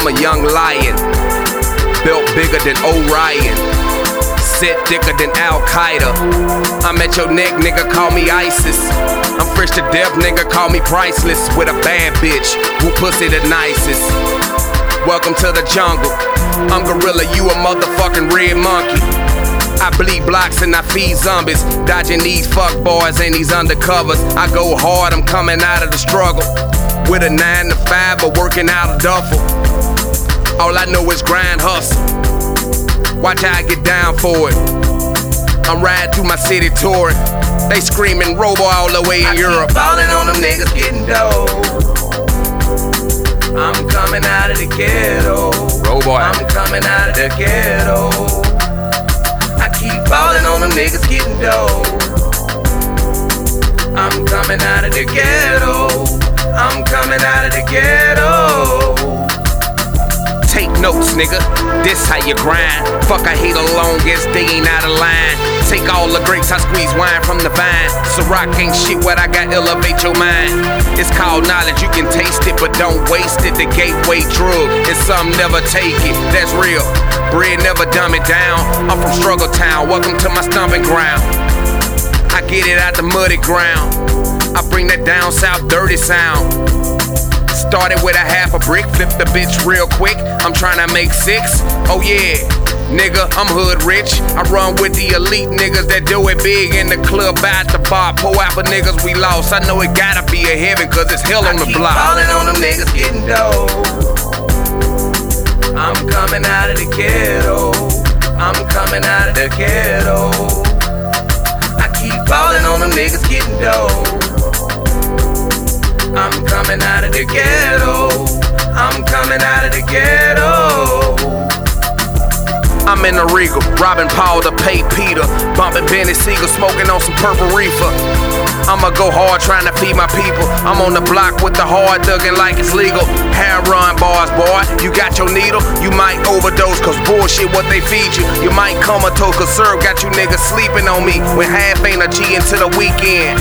I'm a young lion. Built bigger than Orion. Sit thicker than Al Qaeda. I'm at your neck, nigga, call me ISIS. I'm fresh to death, nigga, call me priceless. With a bad bitch, who pussy the nicest. Welcome to the jungle. I'm gorilla, you a motherfucking red monkey. I bleed blocks and I feed zombies. Dodging these fuck boys and these undercovers. I go hard, I'm coming out of the struggle. With a nine to five, but working out a duffel. All I know is grind hustle. Watch how I get down for it. I'm riding through my city touring. They screaming robo all the way in I Europe. Keep falling on them niggas getting dough. I'm coming out of the ghetto. Robo. I'm coming out of the ghetto. I keep falling on them niggas getting dough. I'm coming out of the ghetto. I'm coming out of the ghetto. Notes, nigga. This how you grind. Fuck, I hate the longest, they ain't out of line. Take all the grapes, I squeeze wine from the vine. So rock ain't shit, what I got elevate your mind. It's called knowledge, you can taste it, but don't waste it. The gateway drug, and some never take it. That's real. Bread never dumb it down. I'm from Struggle Town, welcome to my stomping ground. I get it out the muddy ground. I bring that down south dirty sound. Started with a half a brick, flipped the bitch real quick. I'm trying to make six. Oh yeah, nigga, I'm hood rich. I run with the elite niggas that do it big in the club, at the bar, pull out for niggas we lost. I know it gotta be a heaven, cause it's hell on I the keep block. falling on them niggas getting dough. I'm coming out of the ghetto. I'm coming out of the ghetto. I keep falling on them niggas getting dough. I'm coming out of the ghetto. I'm coming out of the ghetto. I'm in the Regal, robbing Paul to pay Peter. Bumping Benny Siegel, smoking on some purple reefer. I'ma go hard trying to feed my people. I'm on the block with the hard dugging like it's legal. Hair run bars, boy. You got your needle, you might overdose, cause bullshit what they feed you. You might comatose, cause syrup got you niggas sleeping on me. When half ain't a G into the weekend.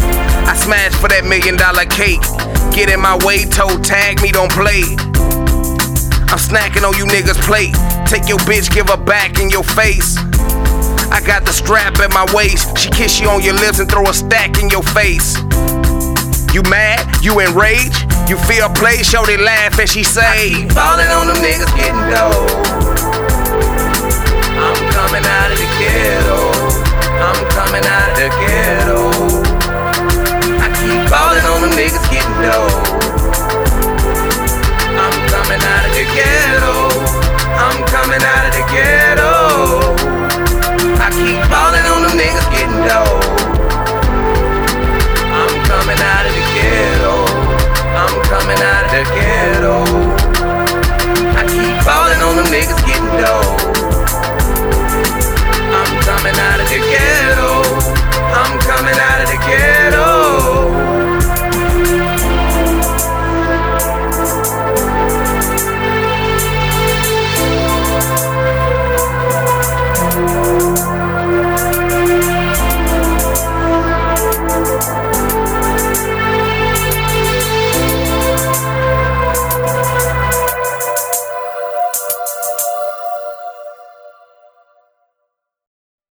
I smash for that million dollar cake. Get in my way, toe tag me, don't play. I'm snacking on you niggas' plate. Take your bitch, give her back in your face. I got the strap at my waist. She kiss you on your lips and throw a stack in your face. You mad? You enraged? You feel play? Show they laugh as she say. I Keep falling on them niggas getting dough. niggas getting dough.